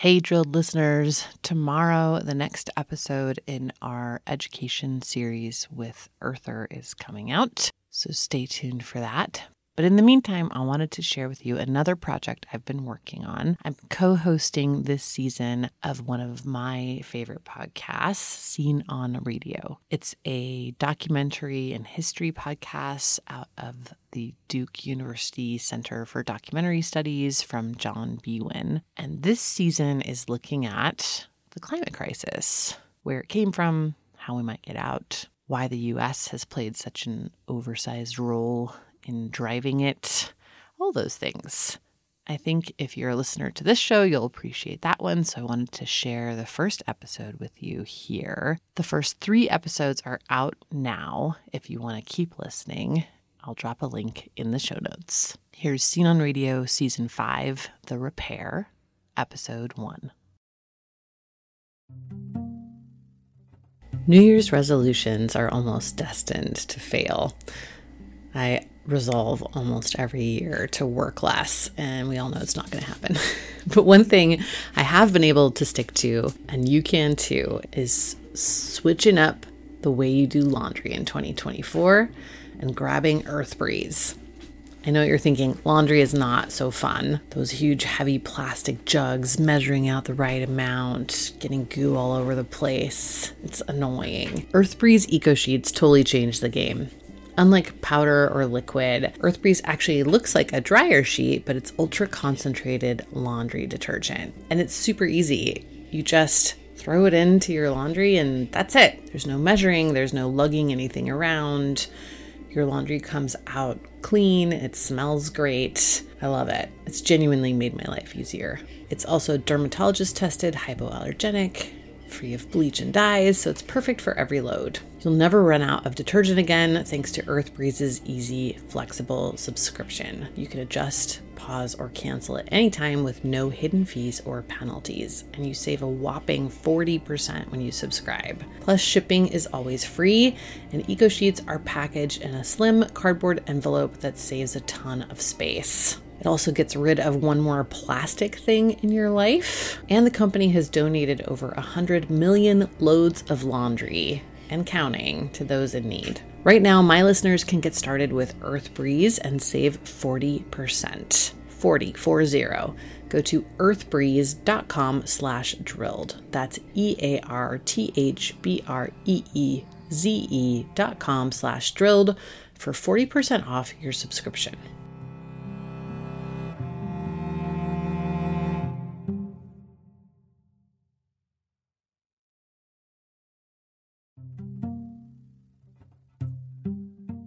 Hey, drilled listeners. Tomorrow, the next episode in our education series with Earther is coming out. So stay tuned for that. But in the meantime, I wanted to share with you another project I've been working on. I'm co hosting this season of one of my favorite podcasts, Scene on Radio. It's a documentary and history podcast out of the Duke University Center for Documentary Studies from John Biewen. And this season is looking at the climate crisis, where it came from, how we might get out, why the US has played such an oversized role in driving it, all those things. I think if you're a listener to this show, you'll appreciate that one. So I wanted to share the first episode with you here. The first three episodes are out now. If you want to keep listening, I'll drop a link in the show notes. Here's Scene on Radio Season 5 The Repair, Episode 1. New Year's resolutions are almost destined to fail. I resolve almost every year to work less, and we all know it's not going to happen. but one thing I have been able to stick to, and you can too, is switching up the way you do laundry in 2024 and grabbing Earth Breeze. I know what you're thinking laundry is not so fun. Those huge, heavy plastic jugs, measuring out the right amount, getting goo all over the place. It's annoying. Earth Breeze Eco Sheets totally changed the game. Unlike powder or liquid, EarthBreeze actually looks like a dryer sheet, but it's ultra concentrated laundry detergent. And it's super easy. You just throw it into your laundry and that's it. There's no measuring, there's no lugging anything around. Your laundry comes out clean, it smells great. I love it. It's genuinely made my life easier. It's also dermatologist tested, hypoallergenic, free of bleach and dyes, so it's perfect for every load. You'll never run out of detergent again thanks to Earth Breeze's easy, flexible subscription. You can adjust, pause, or cancel at any time with no hidden fees or penalties, and you save a whopping 40% when you subscribe. Plus, shipping is always free, and Eco Sheets are packaged in a slim cardboard envelope that saves a ton of space. It also gets rid of one more plastic thing in your life. And the company has donated over 100 million loads of laundry and counting to those in need. Right now, my listeners can get started with Earth Breeze and save 40%. 40, 40. Go to earthbreeze.com slash drilled. That's E-A-R-T-H-B-R-E-E-Z-E dot com slash drilled for 40% off your subscription.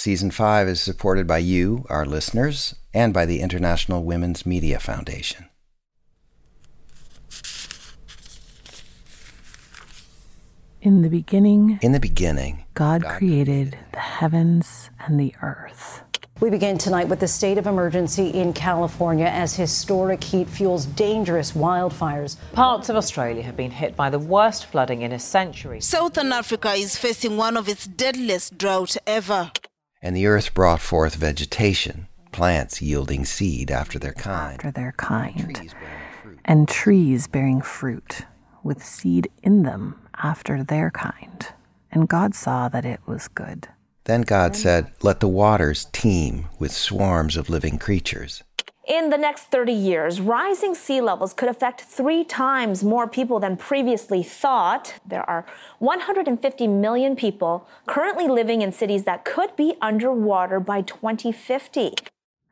Season 5 is supported by you, our listeners, and by the International Women's Media Foundation. In the beginning, In the beginning, God created the heavens and the earth. We begin tonight with the state of emergency in California as historic heat fuels dangerous wildfires. Parts of Australia have been hit by the worst flooding in a century. Southern Africa is facing one of its deadliest drought ever. And the earth brought forth vegetation, plants yielding seed after their kind, After their kind, and trees bearing fruit with seed in them after their kind. And God saw that it was good. Then God said, Let the waters teem with swarms of living creatures. In the next 30 years, rising sea levels could affect three times more people than previously thought. There are 150 million people currently living in cities that could be underwater by 2050.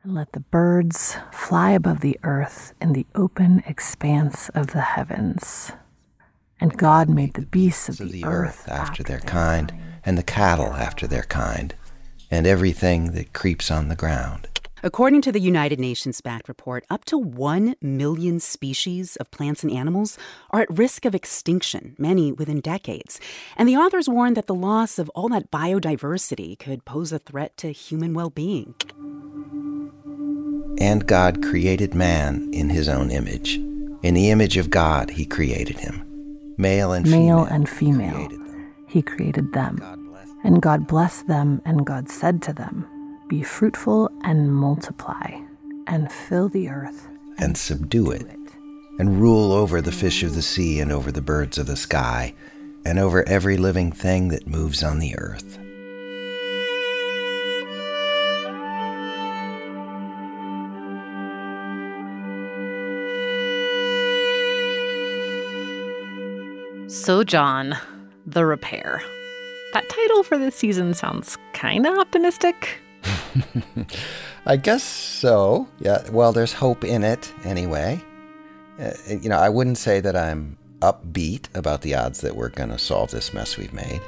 And let the birds fly above the earth in the open expanse of the heavens. And God made the beasts of Of the, the earth after their kind, and the cattle after their kind, and everything that creeps on the ground. According to the United Nations backed report, up to 1 million species of plants and animals are at risk of extinction, many within decades. And the authors warn that the loss of all that biodiversity could pose a threat to human well being. And God created man in his own image. In the image of God, he created him. Male and female. Male female. and female. created them. He created them. God And God blessed them, and God said to them, Be fruitful and multiply, and fill the earth. and subdue it, and rule over the fish of the sea, and over the birds of the sky, and over every living thing that moves on the earth. So, John, the repair. That title for this season sounds kind of optimistic. I guess so. Yeah, well, there's hope in it anyway. Uh, you know, I wouldn't say that I'm upbeat about the odds that we're going to solve this mess we've made.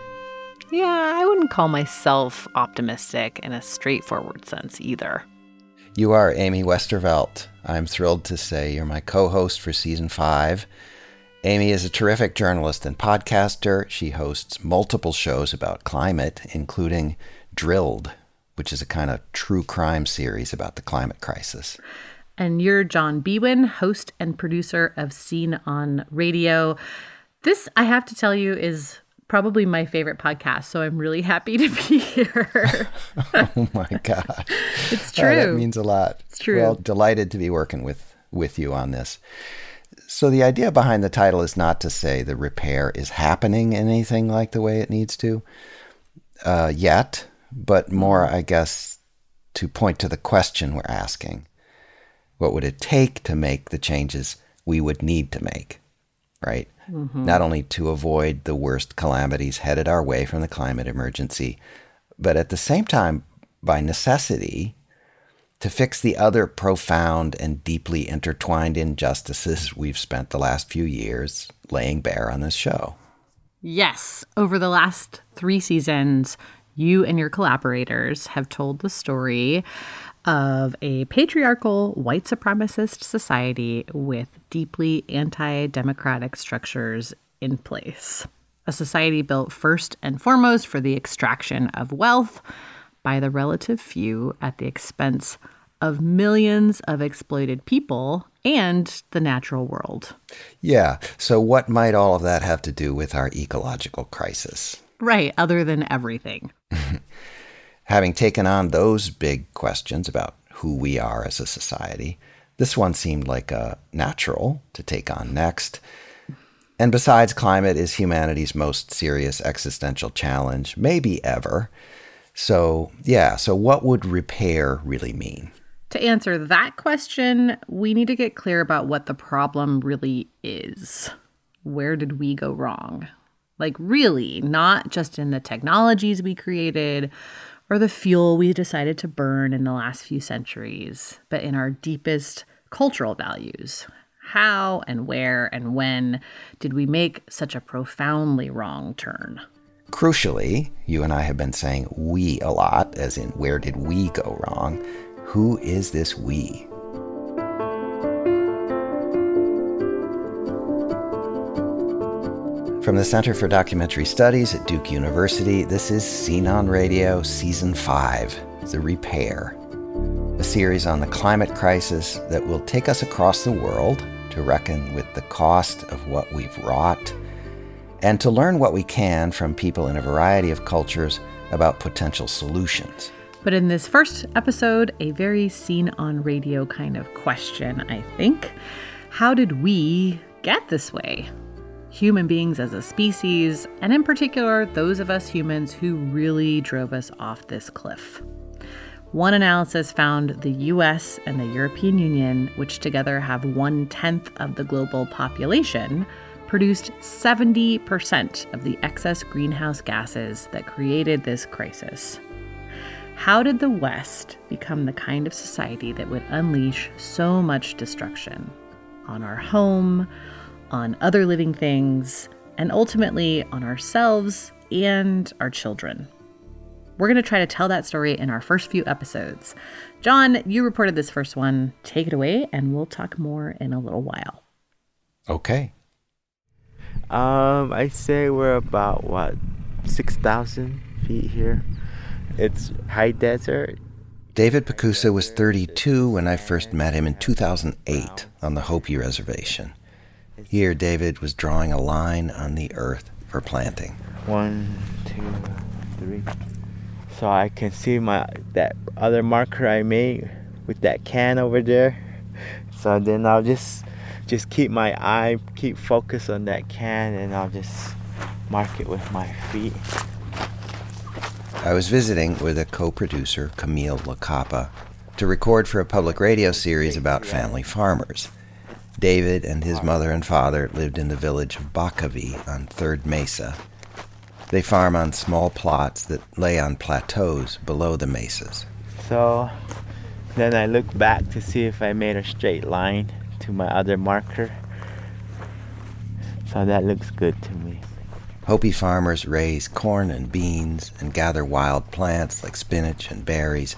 Yeah, I wouldn't call myself optimistic in a straightforward sense either. You are Amy Westervelt. I'm thrilled to say you're my co host for season five. Amy is a terrific journalist and podcaster. She hosts multiple shows about climate, including Drilled, which is a kind of true crime series about the climate crisis. And you're John Biewen, host and producer of Scene on Radio. This, I have to tell you, is probably my favorite podcast. So I'm really happy to be here. Oh my God. it's Oh, that true. means a lot. It's true. Well, delighted to be working with, with you on this. So, the idea behind the title is not to say the repair is happening anything like the way it needs to uh, yet, but more, I guess, to point to the question we're asking What would it take to make the changes we would need to make? Right? Mm-hmm. Not only to avoid the worst calamities headed our way from the climate emergency, but at the same time, by necessity, to fix the other profound and deeply intertwined injustices we've spent the last few years laying bare on this show. Yes, over the last three seasons, you and your collaborators have told the story of a patriarchal white supremacist society with deeply anti democratic structures in place. A society built first and foremost for the extraction of wealth by the relative few at the expense of millions of exploited people and the natural world. Yeah, so what might all of that have to do with our ecological crisis? Right, other than everything. Having taken on those big questions about who we are as a society, this one seemed like a natural to take on next. And besides, climate is humanity's most serious existential challenge, maybe ever. So, yeah, so what would repair really mean? To answer that question, we need to get clear about what the problem really is. Where did we go wrong? Like, really, not just in the technologies we created or the fuel we decided to burn in the last few centuries, but in our deepest cultural values. How and where and when did we make such a profoundly wrong turn? Crucially, you and I have been saying we a lot, as in where did we go wrong? Who is this we? From the Center for Documentary Studies at Duke University, this is Scene on Radio Season 5 The Repair, a series on the climate crisis that will take us across the world to reckon with the cost of what we've wrought and to learn what we can from people in a variety of cultures about potential solutions. But in this first episode, a very scene on radio kind of question, I think. How did we get this way? Human beings as a species, and in particular, those of us humans who really drove us off this cliff. One analysis found the US and the European Union, which together have one tenth of the global population, produced 70% of the excess greenhouse gases that created this crisis. How did the West become the kind of society that would unleash so much destruction on our home, on other living things, and ultimately on ourselves and our children? We're going to try to tell that story in our first few episodes. John, you reported this first one. Take it away, and we'll talk more in a little while. Okay. Um, I say we're about what six thousand feet here. It's high desert. David Pacusa was 32 when I first met him in 2008 on the Hopi Reservation. Here, David was drawing a line on the earth for planting. One, two, three. So I can see my that other marker I made with that can over there. So then I'll just just keep my eye, keep focus on that can, and I'll just mark it with my feet. I was visiting with a co producer, Camille Lacapa, to record for a public radio series about family farmers. David and his mother and father lived in the village of Bakavi on Third Mesa. They farm on small plots that lay on plateaus below the mesas. So then I look back to see if I made a straight line to my other marker. So that looks good to me. Hopi farmers raise corn and beans and gather wild plants like spinach and berries,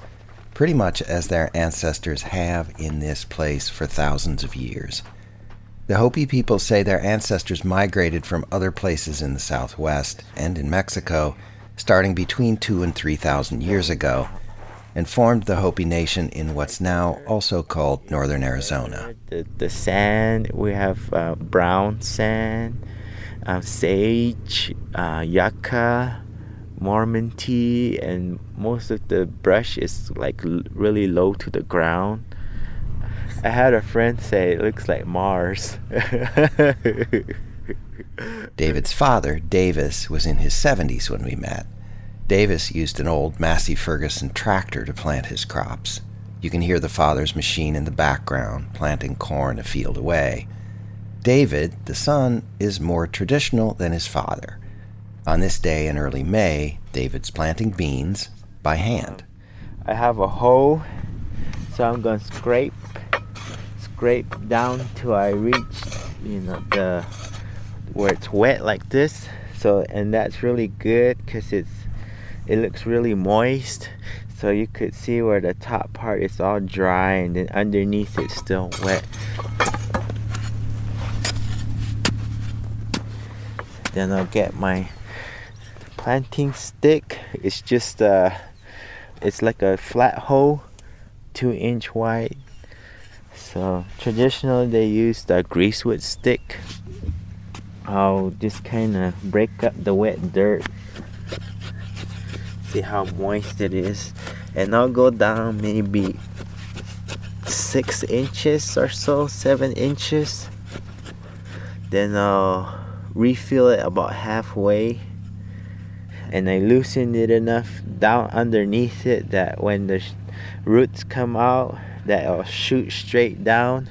pretty much as their ancestors have in this place for thousands of years. The Hopi people say their ancestors migrated from other places in the southwest and in Mexico starting between two and three thousand years ago and formed the Hopi Nation in what's now also called northern Arizona. The, the sand, we have uh, brown sand, uh, sage, uh, yucca, Mormon tea, and most of the brush is like l- really low to the ground. I had a friend say it looks like Mars. David's father, Davis, was in his 70s when we met. Davis used an old Massey Ferguson tractor to plant his crops. You can hear the father's machine in the background, planting corn a field away. David, the son, is more traditional than his father. On this day in early May, David's planting beans by hand. I have a hoe, so I'm gonna scrape, scrape down till I reach, you know, the where it's wet like this. So, and that's really good because it's it looks really moist. So you could see where the top part is all dry and then underneath it's still wet. Then I'll get my planting stick. It's just uh it's like a flat hole, two inch wide. So traditionally they use the greasewood stick. I'll just kind of break up the wet dirt. See how moist it is, and I'll go down maybe six inches or so, seven inches. Then I'll refill it about halfway and I loosened it enough down underneath it that when the roots come out, that it'll shoot straight down.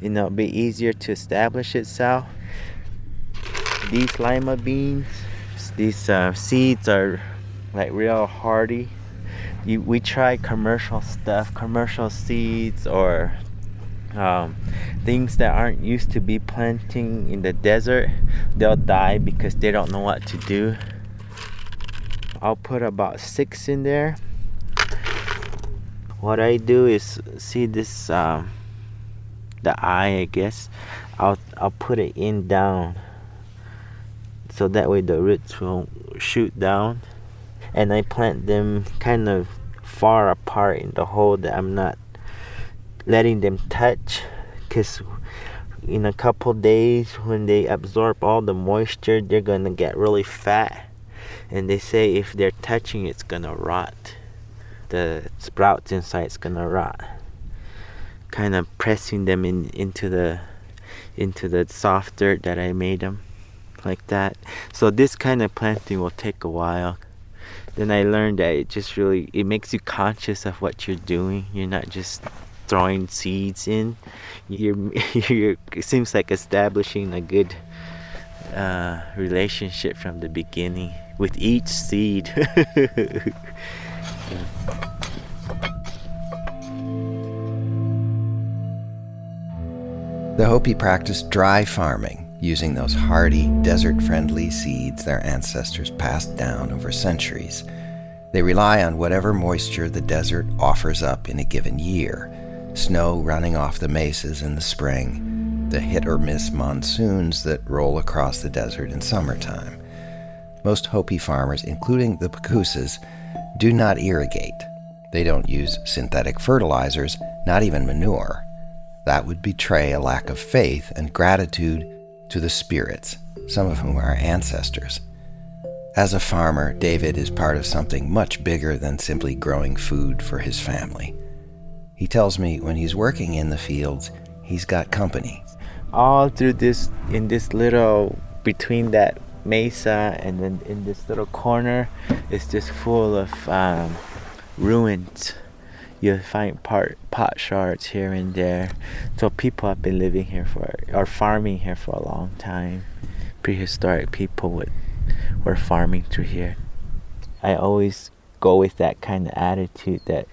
You know, be easier to establish itself. These lima beans, these uh, seeds are like real hardy. You, we try commercial stuff, commercial seeds or um, things that aren't used to be planting in the desert. They'll die because they don't know what to do. I'll put about six in there. What I do is see this um, the eye, I guess. I'll I'll put it in down so that way the roots will shoot down. And I plant them kind of far apart in the hole that I'm not letting them touch because in a couple days when they absorb all the moisture they're gonna get really fat. And they say if they're touching it's gonna rot the sprouts inside is gonna rot. Kind of pressing them in into the into the soft dirt that I made them like that. So this kind of planting will take a while. Then I learned that it just really it makes you conscious of what you're doing. You're not just throwing seeds in. You're, you're it seems like establishing a good uh, relationship from the beginning with each seed The Hopi practiced dry farming, using those hardy, desert friendly seeds their ancestors passed down over centuries. They rely on whatever moisture the desert offers up in a given year snow running off the mesas in the spring, the hit or miss monsoons that roll across the desert in summertime. Most Hopi farmers, including the Pakusas, do not irrigate. They don't use synthetic fertilizers, not even manure. That would betray a lack of faith and gratitude to the spirits, some of whom are our ancestors. As a farmer, David is part of something much bigger than simply growing food for his family. He tells me when he's working in the fields, he's got company. all through this in this little between that mesa and then in this little corner it's just full of um, ruins. You'll find part pot shards here and there. So people have been living here for or farming here for a long time. Prehistoric people would were farming through here. I always go with that kind of attitude that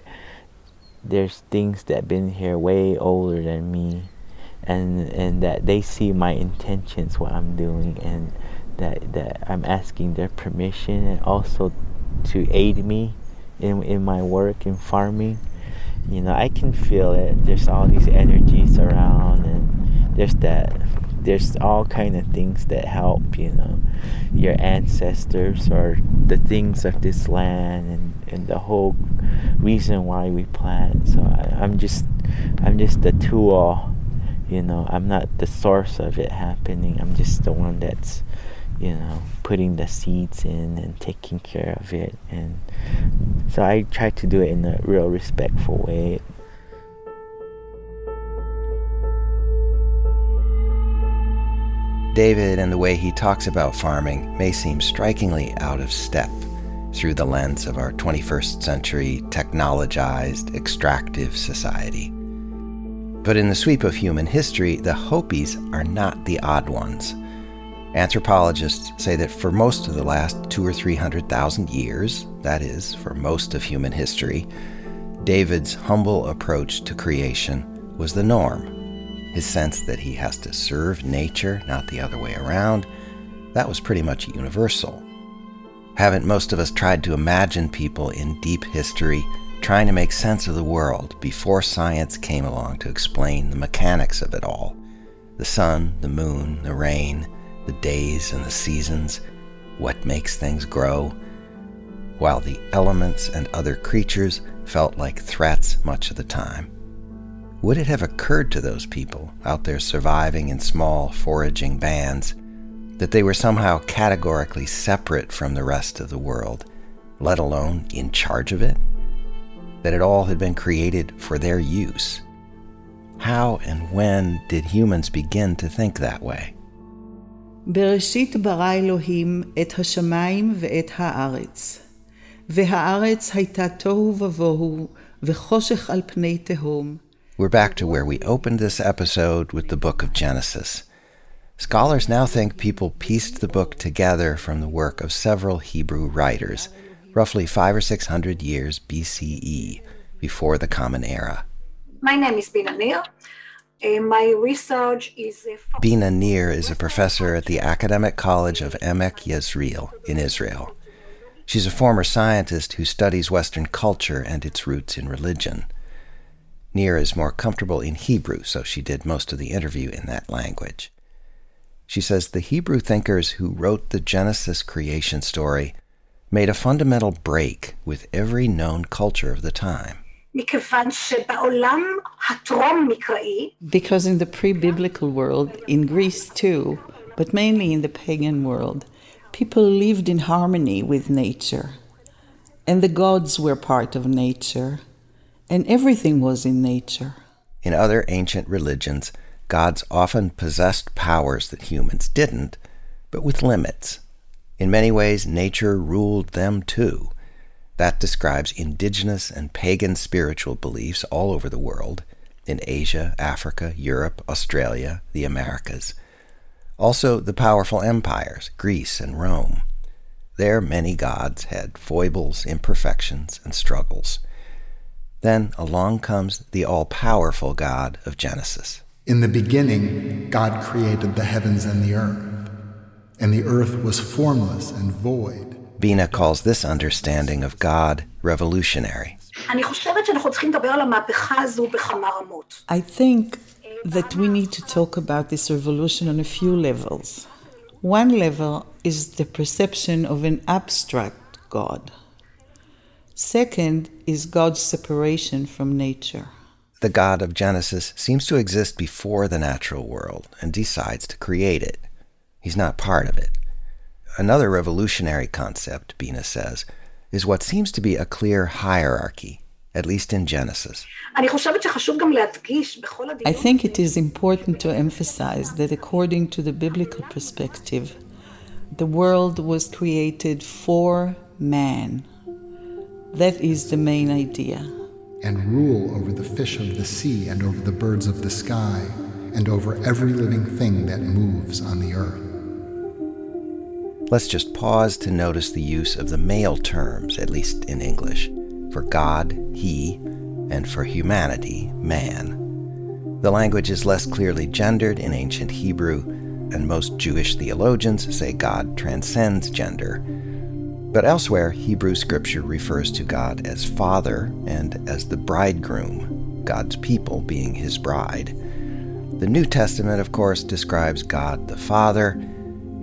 there's things that been here way older than me and and that they see my intentions what I'm doing and that that I'm asking their permission and also to aid me in in my work in farming. You know I can feel it. There's all these energies around and there's that there's all kind of things that help you know. Your ancestors or the things of this land and, and the whole reason why we plant. So I, i'm just i'm just the tool you know. I'm not the source of it happening. I'm just the one that's you know putting the seeds in and taking care of it and so i try to do it in a real respectful way David and the way he talks about farming may seem strikingly out of step through the lens of our 21st century technologized, extractive society. But in the sweep of human history, the Hopis are not the odd ones. Anthropologists say that for most of the last two or three hundred thousand years, that is, for most of human history, David's humble approach to creation was the norm. His sense that he has to serve nature, not the other way around, that was pretty much universal. Haven't most of us tried to imagine people in deep history trying to make sense of the world before science came along to explain the mechanics of it all? The sun, the moon, the rain, the days and the seasons, what makes things grow, while the elements and other creatures felt like threats much of the time. Would it have occurred to those people out there surviving in small foraging bands that they were somehow categorically separate from the rest of the world, let alone in charge of it? That it all had been created for their use? How and when did humans begin to think that way? בראשית ברא אלוהים את השמיים ואת הארץ. והארץ הייתה תוהו ובוהו, וחושך על פני תהום. We're back to where we opened this episode with the book of Genesis. Scholars now think people pieced the book together from the work of several Hebrew writers, roughly five or six hundred years BCE, before the Common Era. My name is Bina Nir. My research is. Bina Nir is a professor at the Academic College of Emek Yezreel in Israel. She's a former scientist who studies Western culture and its roots in religion. Nir is more comfortable in Hebrew, so she did most of the interview in that language. She says the Hebrew thinkers who wrote the Genesis creation story made a fundamental break with every known culture of the time. Because in the pre biblical world, in Greece too, but mainly in the pagan world, people lived in harmony with nature. And the gods were part of nature and everything was in nature. In other ancient religions, gods often possessed powers that humans didn't, but with limits. In many ways, nature ruled them too. That describes indigenous and pagan spiritual beliefs all over the world in Asia, Africa, Europe, Australia, the Americas. Also, the powerful empires, Greece and Rome. There, many gods had foibles, imperfections, and struggles. Then along comes the all powerful God of Genesis. In the beginning, God created the heavens and the earth, and the earth was formless and void. Bina calls this understanding of God revolutionary. I think that we need to talk about this revolution on a few levels. One level is the perception of an abstract God. Second is God's separation from nature. The God of Genesis seems to exist before the natural world and decides to create it. He's not part of it. Another revolutionary concept, Bina says, is what seems to be a clear hierarchy, at least in Genesis. I think it is important to emphasize that according to the biblical perspective, the world was created for man that is the main idea. And rule over the fish of the sea, and over the birds of the sky, and over every living thing that moves on the earth. Let's just pause to notice the use of the male terms, at least in English, for God, he, and for humanity, man. The language is less clearly gendered in ancient Hebrew, and most Jewish theologians say God transcends gender but elsewhere, Hebrew scripture refers to God as Father and as the bridegroom, God's people being his bride. The New Testament, of course, describes God the Father,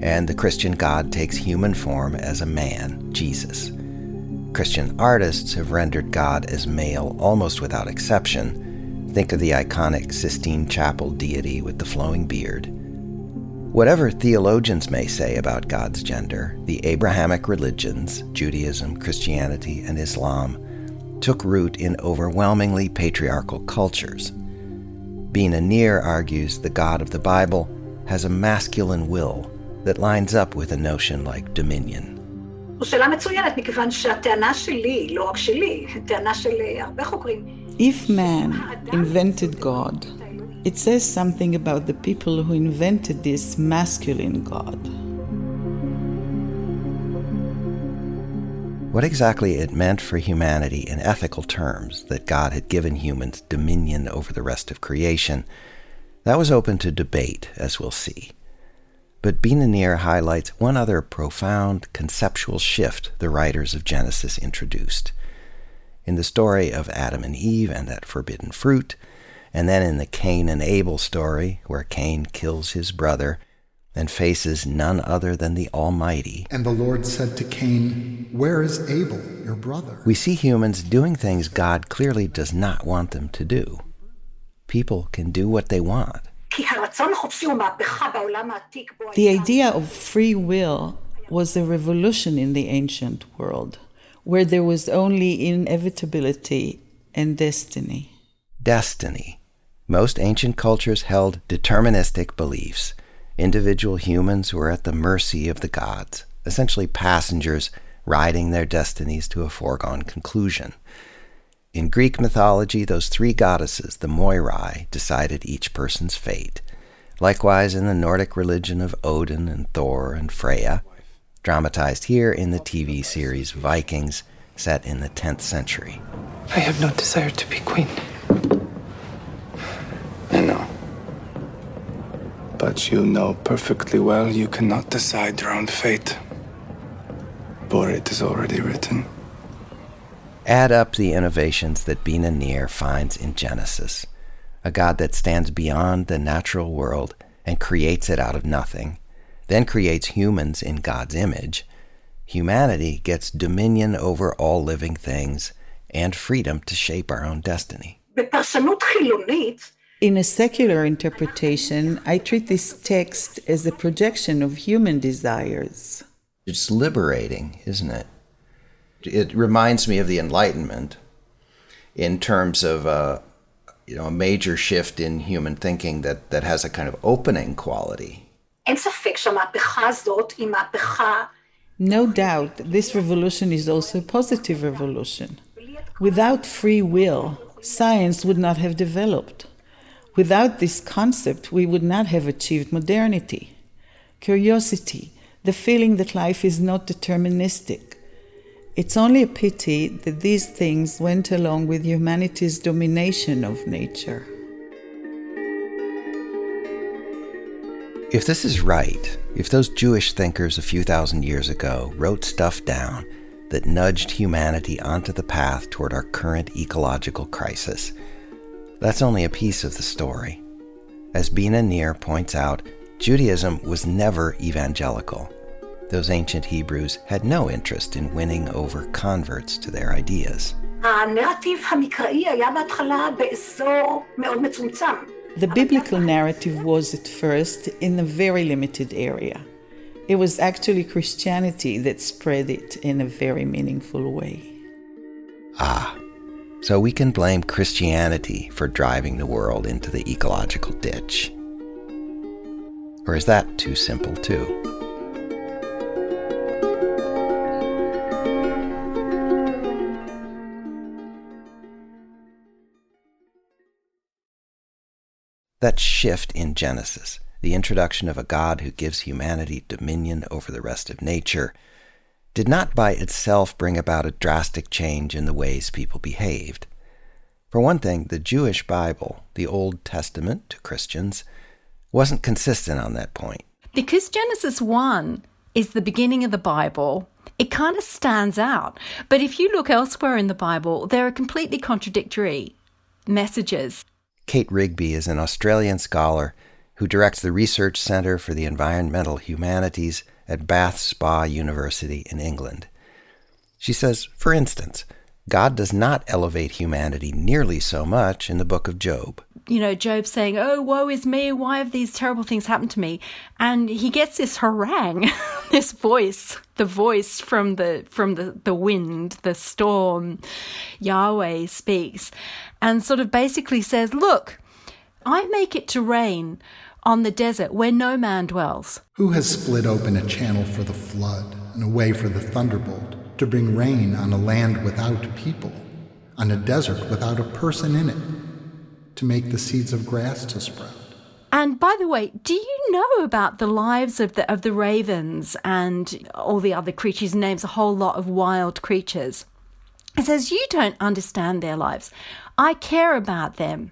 and the Christian God takes human form as a man, Jesus. Christian artists have rendered God as male almost without exception. Think of the iconic Sistine Chapel deity with the flowing beard. Whatever theologians may say about God's gender, the Abrahamic religions, Judaism, Christianity, and Islam, took root in overwhelmingly patriarchal cultures. Bina Nir argues the God of the Bible has a masculine will that lines up with a notion like dominion. If man invented God, it says something about the people who invented this masculine God. What exactly it meant for humanity in ethical terms that God had given humans dominion over the rest of creation, that was open to debate, as we'll see. But Bina Nir highlights one other profound conceptual shift the writers of Genesis introduced. In the story of Adam and Eve and that forbidden fruit, and then in the Cain and Abel story, where Cain kills his brother and faces none other than the Almighty. And the Lord said to Cain, Where is Abel, your brother? We see humans doing things God clearly does not want them to do. People can do what they want. The idea of free will was a revolution in the ancient world, where there was only inevitability and destiny destiny. Most ancient cultures held deterministic beliefs. individual humans were at the mercy of the gods, essentially passengers riding their destinies to a foregone conclusion. In Greek mythology, those three goddesses, the Moirai, decided each person's fate. Likewise, in the Nordic religion of Odin and Thor and Freya, dramatized here in the TV series Vikings, set in the 10th century. I have no desire to be queen. I know. But you know perfectly well you cannot decide your own fate. For it is already written. Add up the innovations that Bina Nir finds in Genesis a God that stands beyond the natural world and creates it out of nothing, then creates humans in God's image. Humanity gets dominion over all living things and freedom to shape our own destiny. In a secular interpretation, I treat this text as a projection of human desires. It's liberating, isn't it? It reminds me of the Enlightenment in terms of a, you know, a major shift in human thinking that, that has a kind of opening quality. No doubt, this revolution is also a positive revolution. Without free will, science would not have developed. Without this concept, we would not have achieved modernity. Curiosity, the feeling that life is not deterministic. It's only a pity that these things went along with humanity's domination of nature. If this is right, if those Jewish thinkers a few thousand years ago wrote stuff down that nudged humanity onto the path toward our current ecological crisis, that's only a piece of the story. As Bina Nir points out, Judaism was never evangelical. Those ancient Hebrews had no interest in winning over converts to their ideas. The biblical narrative was at first in a very limited area. It was actually Christianity that spread it in a very meaningful way. Ah, so we can blame Christianity for driving the world into the ecological ditch. Or is that too simple, too? That shift in Genesis, the introduction of a God who gives humanity dominion over the rest of nature, did not by itself bring about a drastic change in the ways people behaved. For one thing, the Jewish Bible, the Old Testament to Christians, wasn't consistent on that point. Because Genesis 1 is the beginning of the Bible, it kind of stands out. But if you look elsewhere in the Bible, there are completely contradictory messages. Kate Rigby is an Australian scholar who directs the Research Centre for the Environmental Humanities at Bath Spa University in England. She says, for instance, God does not elevate humanity nearly so much in the book of Job. You know, Job saying, Oh, woe is me, why have these terrible things happened to me? And he gets this harangue, this voice, the voice from the from the, the wind, the storm. Yahweh speaks and sort of basically says, Look, I make it to rain on the desert where no man dwells. Who has split open a channel for the flood and a way for the thunderbolt to bring rain on a land without people, on a desert without a person in it, to make the seeds of grass to sprout? And by the way, do you know about the lives of the of the ravens and all the other creatures? Names a whole lot of wild creatures. It says you don't understand their lives. I care about them.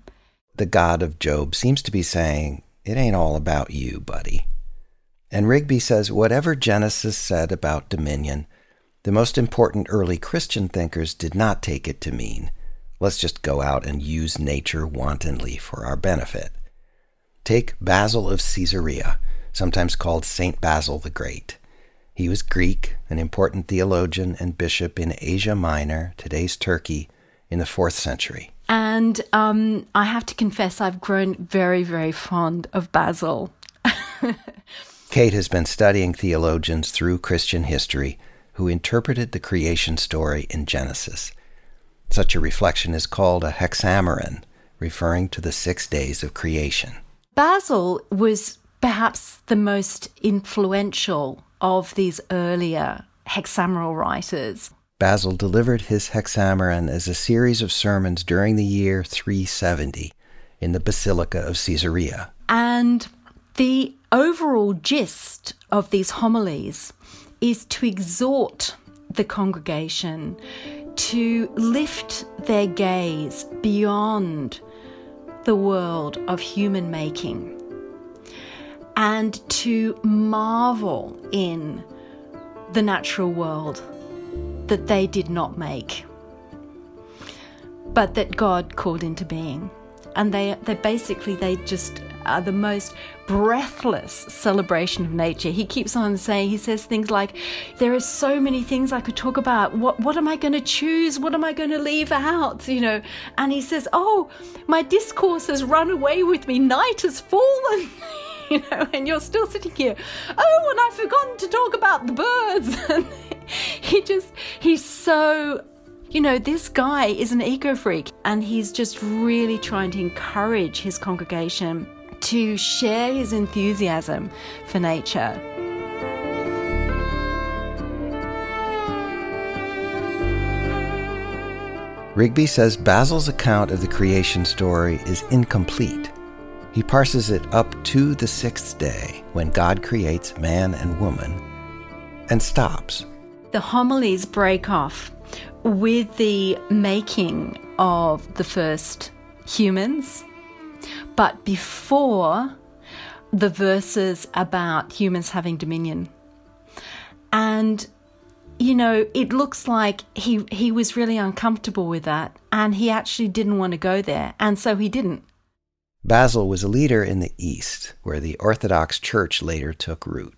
The God of Job seems to be saying, It ain't all about you, buddy. And Rigby says, whatever Genesis said about dominion, the most important early Christian thinkers did not take it to mean, let's just go out and use nature wantonly for our benefit. Take Basil of Caesarea, sometimes called St. Basil the Great. He was Greek, an important theologian and bishop in Asia Minor, today's Turkey, in the fourth century. And um, I have to confess, I've grown very, very fond of Basil. Kate has been studying theologians through Christian history who interpreted the creation story in Genesis. Such a reflection is called a hexameron, referring to the six days of creation. Basil was perhaps the most influential of these earlier hexameral writers. Basil delivered his hexameron as a series of sermons during the year 370 in the Basilica of Caesarea. And the overall gist of these homilies is to exhort the congregation to lift their gaze beyond the world of human making and to marvel in the natural world that they did not make, but that God called into being. And they, they basically, they just are the most breathless celebration of nature. He keeps on saying, he says things like, There are so many things I could talk about. What, what am I going to choose? What am I going to leave out? You know, and he says, Oh, my discourse has run away with me. Night has fallen. you know, and you're still sitting here. Oh, and I've forgotten to talk about the birds. And he just, he's so you know, this guy is an eco freak and he's just really trying to encourage his congregation to share his enthusiasm for nature. Rigby says Basil's account of the creation story is incomplete. He parses it up to the sixth day, when God creates man and woman, and stops. The homilies break off with the making of the first humans, but before the verses about humans having dominion. And you know, it looks like he he was really uncomfortable with that and he actually didn't want to go there and so he didn't. Basil was a leader in the East, where the Orthodox Church later took root.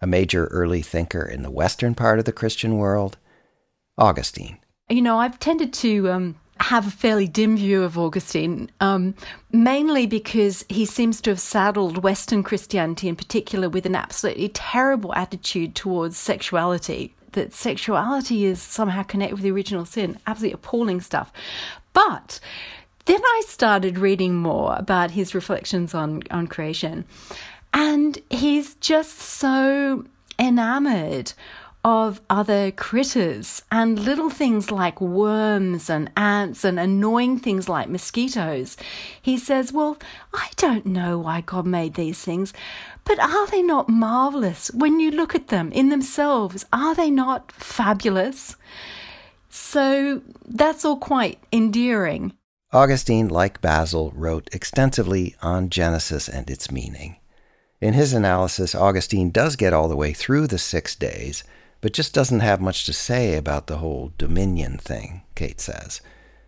A major early thinker in the western part of the Christian world, Augustine. You know, I've tended to um, have a fairly dim view of Augustine, um, mainly because he seems to have saddled Western Christianity in particular with an absolutely terrible attitude towards sexuality. That sexuality is somehow connected with the original sin. Absolutely appalling stuff. But then I started reading more about his reflections on, on creation, and he's just so enamored of other critters and little things like worms and ants and annoying things like mosquitoes. He says, Well, I don't know why God made these things, but are they not marvelous when you look at them in themselves? Are they not fabulous? So that's all quite endearing. Augustine, like Basil, wrote extensively on Genesis and its meaning. In his analysis, Augustine does get all the way through the six days but just doesn't have much to say about the whole dominion thing, Kate says.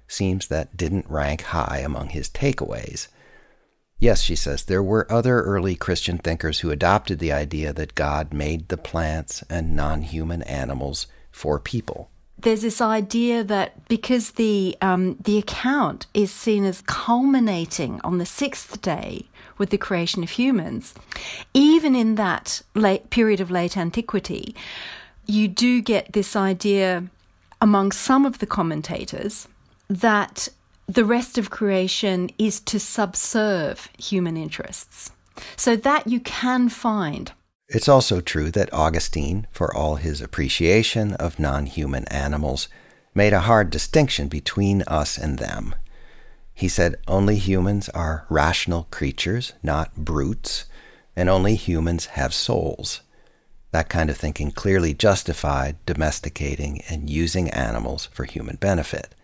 Seems that didn't rank high among his takeaways. Yes, she says, there were other early Christian thinkers who adopted the idea that God made the plants and non human animals for people. There's this idea that because the um, the account is seen as culminating on the sixth day with the creation of humans, even in that late period of late antiquity, you do get this idea among some of the commentators that the rest of creation is to subserve human interests. So that you can find. It's also true that Augustine, for all his appreciation of non human animals, made a hard distinction between us and them. He said only humans are rational creatures, not brutes, and only humans have souls. That kind of thinking clearly justified domesticating and using animals for human benefit.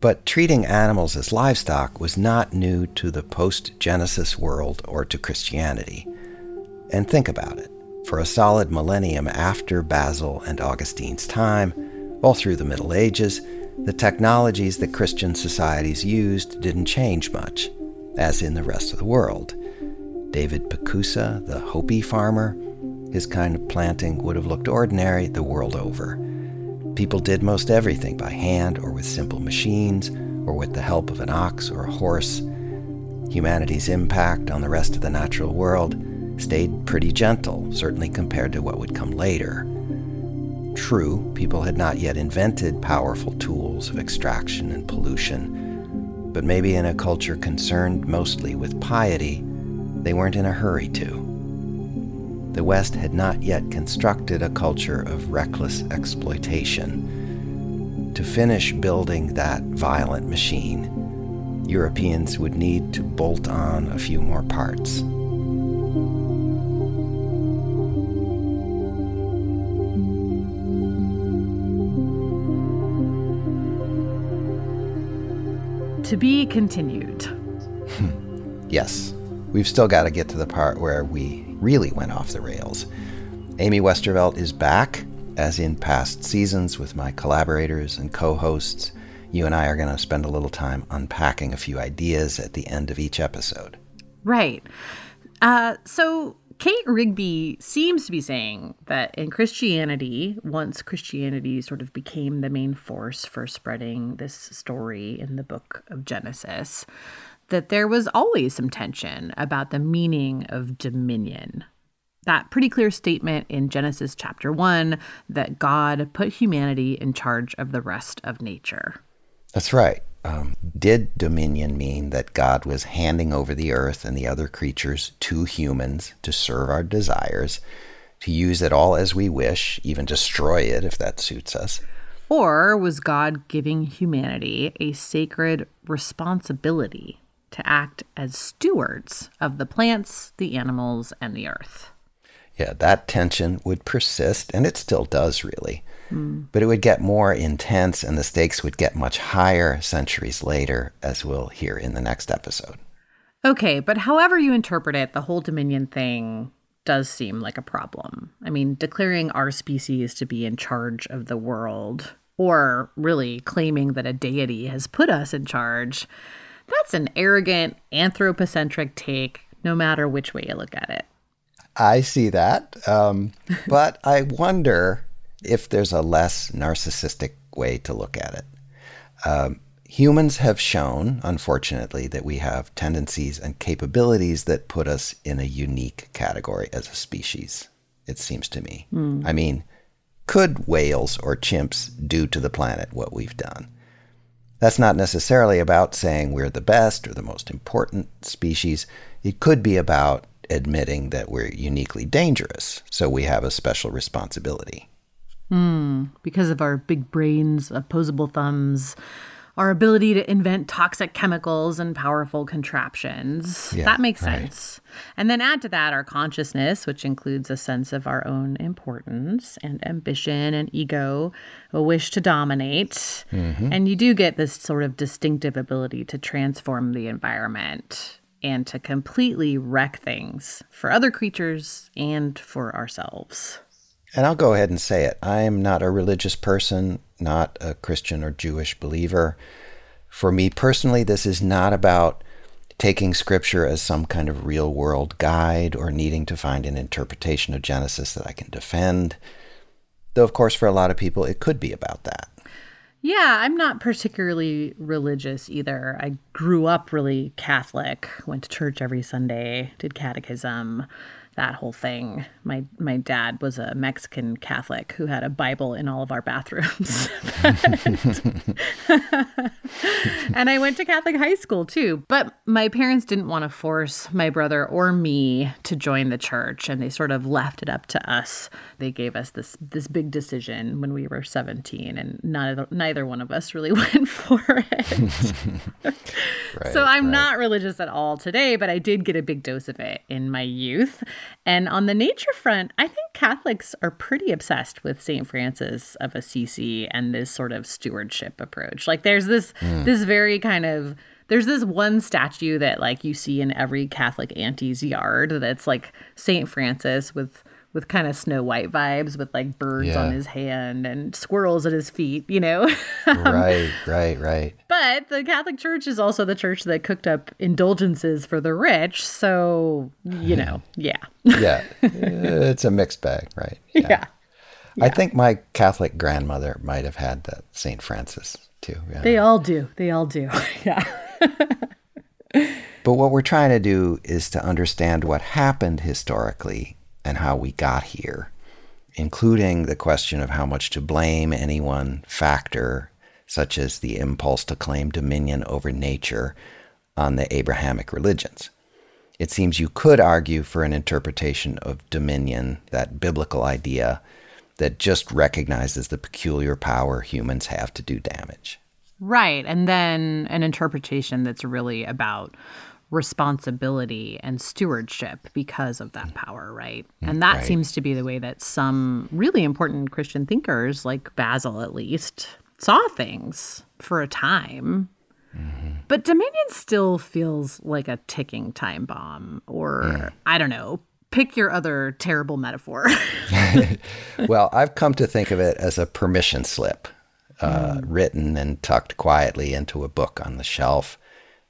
But treating animals as livestock was not new to the post Genesis world or to Christianity. And think about it. For a solid millennium after Basil and Augustine's time, all through the Middle Ages, the technologies that Christian societies used didn't change much, as in the rest of the world. David Pacusa, the Hopi farmer, his kind of planting would have looked ordinary the world over. People did most everything by hand or with simple machines or with the help of an ox or a horse. Humanity's impact on the rest of the natural world stayed pretty gentle, certainly compared to what would come later. True, people had not yet invented powerful tools of extraction and pollution, but maybe in a culture concerned mostly with piety, they weren't in a hurry to. The West had not yet constructed a culture of reckless exploitation. To finish building that violent machine, Europeans would need to bolt on a few more parts. To be continued. Yes, we've still got to get to the part where we really went off the rails. Amy Westervelt is back, as in past seasons, with my collaborators and co hosts. You and I are going to spend a little time unpacking a few ideas at the end of each episode. Right. Uh, so Kate Rigby seems to be saying that in Christianity, once Christianity sort of became the main force for spreading this story in the book of Genesis, that there was always some tension about the meaning of dominion. That pretty clear statement in Genesis chapter 1 that God put humanity in charge of the rest of nature. That's right. Um, did dominion mean that God was handing over the earth and the other creatures to humans to serve our desires, to use it all as we wish, even destroy it if that suits us? Or was God giving humanity a sacred responsibility to act as stewards of the plants, the animals, and the earth? Yeah, that tension would persist, and it still does really. Mm. But it would get more intense and the stakes would get much higher centuries later, as we'll hear in the next episode. Okay, but however you interpret it, the whole dominion thing does seem like a problem. I mean, declaring our species to be in charge of the world, or really claiming that a deity has put us in charge, that's an arrogant, anthropocentric take, no matter which way you look at it. I see that. Um, but I wonder if there's a less narcissistic way to look at it. Um, humans have shown, unfortunately, that we have tendencies and capabilities that put us in a unique category as a species, it seems to me. Hmm. I mean, could whales or chimps do to the planet what we've done? That's not necessarily about saying we're the best or the most important species. It could be about admitting that we're uniquely dangerous, so we have a special responsibility. Hmm. Because of our big brains, opposable thumbs, our ability to invent toxic chemicals and powerful contraptions. Yeah, that makes right. sense. And then add to that our consciousness, which includes a sense of our own importance and ambition and ego, a wish to dominate. Mhm. And you do get this sort of distinctive ability to transform the environment and to completely wreck things for other creatures and for ourselves. And I'll go ahead and say it. I am not a religious person, not a Christian or Jewish believer. For me personally, this is not about taking scripture as some kind of real world guide or needing to find an interpretation of Genesis that I can defend. Though, of course, for a lot of people, it could be about that. Yeah, I'm not particularly religious either. I grew up really Catholic, went to church every Sunday, did catechism, that whole thing. My my dad was a Mexican Catholic who had a Bible in all of our bathrooms. and I went to Catholic high school too. But my parents didn't want to force my brother or me to join the church and they sort of left it up to us. They gave us this this big decision when we were 17 and neither neither one of us really went for it. so I'm not religious at all today, but I did get a big dose of it in my youth. And on the nature front, I think Catholics are pretty obsessed with St. Francis of Assisi and this sort of stewardship approach. Like there's this Mm. this very kind of there's this one statue that like you see in every Catholic auntie's yard that's like St. Francis with with kind of Snow White vibes with like birds Yeah. on his hand and squirrels at his feet, you know. Um, right, right, right. But the Catholic Church is also the church that cooked up indulgences for the rich. So, you know, yeah. Yeah, it's a mixed bag, right? Yeah. I think my Catholic grandmother might have had that St. Francis too. Yeah. They all do. They all do. yeah. But what we're trying to do is to understand what happened historically and how we got here, including the question of how much to blame any one factor, such as the impulse to claim dominion over nature, on the Abrahamic religions. It seems you could argue for an interpretation of dominion, that biblical idea that just recognizes the peculiar power humans have to do damage. Right. And then an interpretation that's really about responsibility and stewardship because of that power, right? Mm, and that right. seems to be the way that some really important Christian thinkers, like Basil at least, saw things for a time. Mm-hmm. But Dominion still feels like a ticking time bomb, or I don't know, pick your other terrible metaphor. well, I've come to think of it as a permission slip, uh, mm. written and tucked quietly into a book on the shelf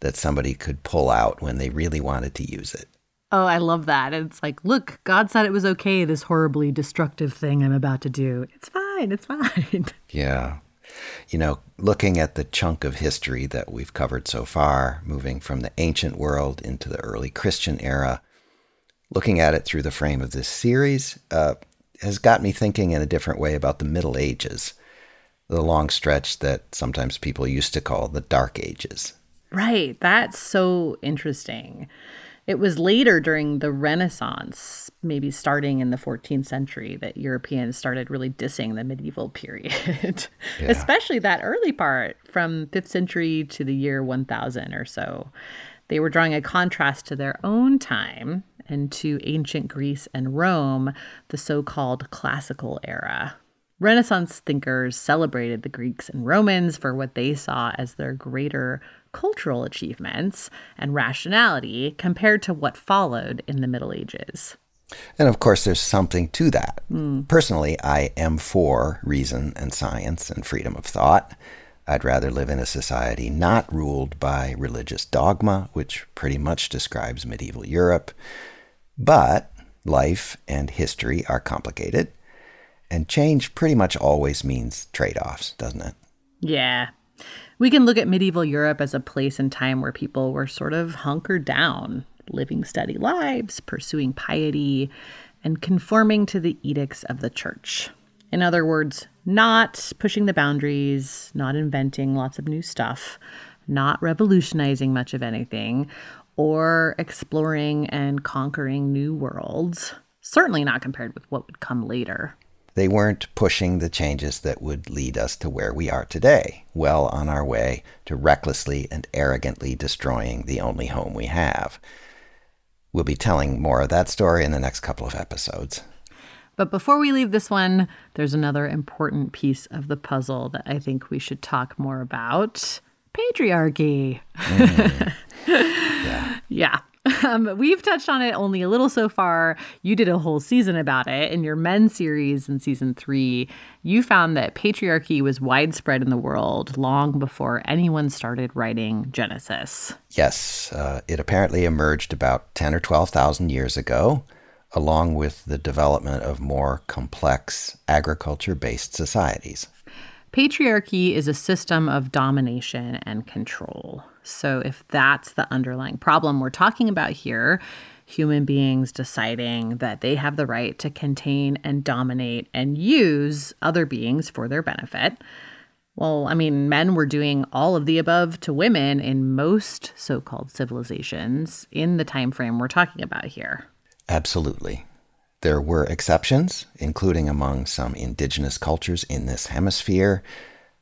that somebody could pull out when they really wanted to use it. oh, I love that. It's like, look, God said it was okay, this horribly destructive thing I'm about to do. It's fine. It's fine. Yeah. You know, looking at the chunk of history that we've covered so far, moving from the ancient world into the early Christian era, looking at it through the frame of this series, uh, has got me thinking in a different way about the Middle Ages, the long stretch that sometimes people used to call the Dark Ages. Right. That's so interesting. It was later during the Renaissance, maybe starting in the 14th century, that Europeans started really dissing the medieval period, especially that early part from 5th century to the year 1000 or so. They were drawing a contrast to their own time and to ancient Greece and Rome, the so called classical era. Renaissance thinkers celebrated the Greeks and Romans for what they saw as their greater cultural achievements and rationality compared to what followed in the Middle Ages. And of course, there's something to that. Hmm. Personally, I am for reason and science and freedom of thought. I'd rather live in a society not ruled by religious dogma, which pretty much describes medieval Europe. But life and history are complicated, and change pretty much always means trade offs, doesn't it? Yeah. We can look at medieval Europe as a place and time where people were sort of hunkered down, living steady lives, pursuing piety, and conforming to the edicts of the church. In other words, not pushing the boundaries, not inventing lots of new stuff, not revolutionizing much of anything, or exploring and conquering new worlds. Certainly not compared with what would come later. They weren't pushing the changes that would lead us to where we are today, well on our way to recklessly and arrogantly destroying the only home we have. We'll be telling more of that story in the next couple of episodes. But before we leave this one, there's another important piece of the puzzle that I think we should talk more about patriarchy. Mm. yeah. Um, we've touched on it only a little so far. You did a whole season about it in your men series in season three. You found that patriarchy was widespread in the world long before anyone started writing Genesis. Yes, uh, it apparently emerged about 10 or 12,000 years ago, along with the development of more complex agriculture based societies. Patriarchy is a system of domination and control. So, if that's the underlying problem we're talking about here, human beings deciding that they have the right to contain and dominate and use other beings for their benefit. Well, I mean, men were doing all of the above to women in most so-called civilizations in the time frame we're talking about here. Absolutely. There were exceptions, including among some indigenous cultures in this hemisphere.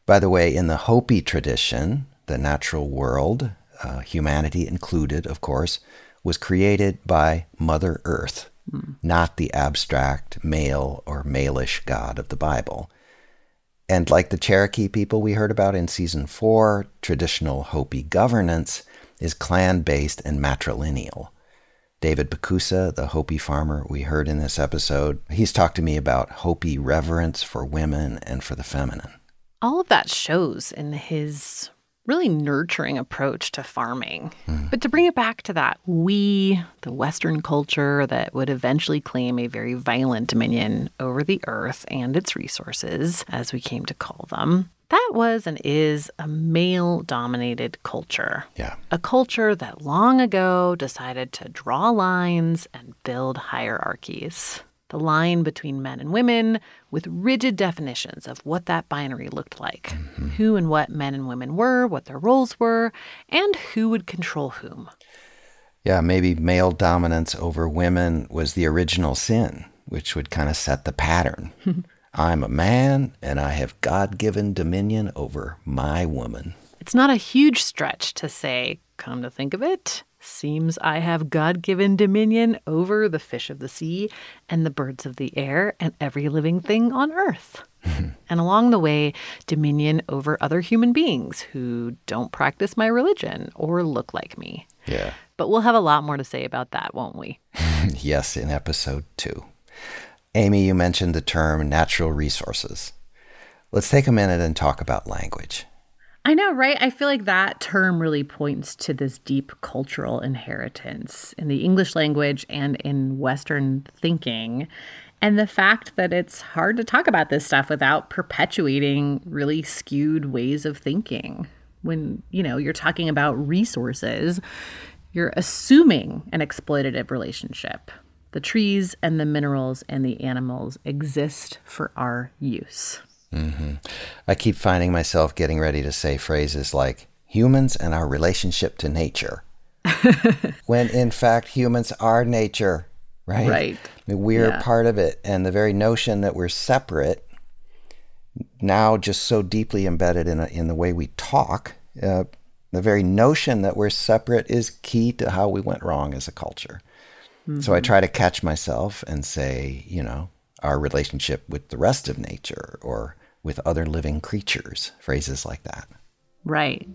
By the way, in the Hopi tradition, the natural world, uh, humanity included, of course, was created by Mother Earth, not the abstract male or malish god of the Bible. And like the Cherokee people we heard about in season four, traditional Hopi governance is clan based and matrilineal. David Pacusa, the Hopi farmer we heard in this episode, he's talked to me about Hopi reverence for women and for the feminine. All of that shows in his really nurturing approach to farming. Hmm. But to bring it back to that, we, the Western culture that would eventually claim a very violent dominion over the earth and its resources, as we came to call them, that was and is a male dominated culture. Yeah. A culture that long ago decided to draw lines and build hierarchies. The line between men and women, with rigid definitions of what that binary looked like mm-hmm. who and what men and women were, what their roles were, and who would control whom. Yeah, maybe male dominance over women was the original sin, which would kind of set the pattern. I'm a man and I have God given dominion over my woman. It's not a huge stretch to say, come to think of it, seems I have God given dominion over the fish of the sea and the birds of the air and every living thing on earth. and along the way, dominion over other human beings who don't practice my religion or look like me. Yeah. But we'll have a lot more to say about that, won't we? yes, in episode two. Amy, you mentioned the term natural resources. Let's take a minute and talk about language. I know, right? I feel like that term really points to this deep cultural inheritance in the English language and in Western thinking. And the fact that it's hard to talk about this stuff without perpetuating really skewed ways of thinking. When, you know, you're talking about resources, you're assuming an exploitative relationship. The trees and the minerals and the animals exist for our use. Mm-hmm. I keep finding myself getting ready to say phrases like humans and our relationship to nature. when in fact, humans are nature, right? Right. I mean, we're Yeah. part of it. And the very notion that we're separate, now just so deeply embedded in, a, in the way we talk, uh, the very notion that we're separate is key to how we went wrong as a culture. So I try to catch myself and say, you know, our relationship with the rest of nature or with other living creatures, phrases like that. Right.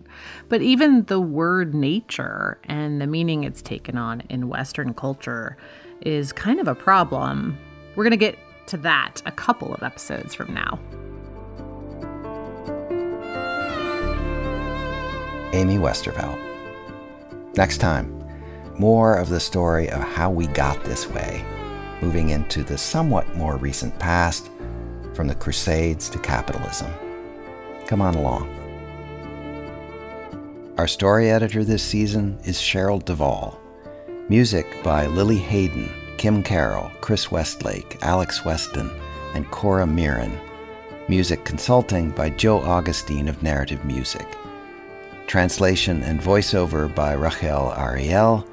But even the word nature and the meaning it's taken on in Western culture is kind of a problem. We're going to get to that a couple of episodes from now. Amy Westervelt. Next time, more of the story of how we got this way, moving into the somewhat more recent past, from the Crusades to capitalism. Come on along. Our story editor this season is Cheryl Devall. Music by Lili Haydn, Kim Carroll, Chris Westlake, Alex Weston, and Cora Mirren. Music consulting by Joe Augustine of Narrative Music. Translation and voiceover by Rachel Ariel,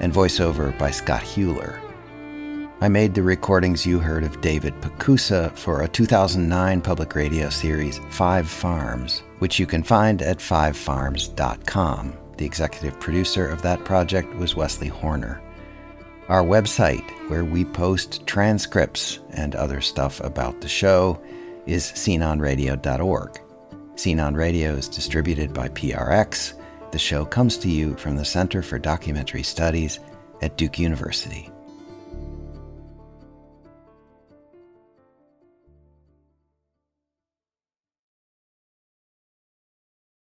and voiceover by Scott Huler. I made the recordings you heard of David Pacusa for a 2009 public radio series, Five Farms, which you can find at fivefarms.com. The executive producer of that project was Wesley Horner. Our website, where we post transcripts and other stuff about the show, is sceneonradio.org. Scene on Radio is distributed by PRX. The show comes to you from the Center for Documentary Studies at Duke University.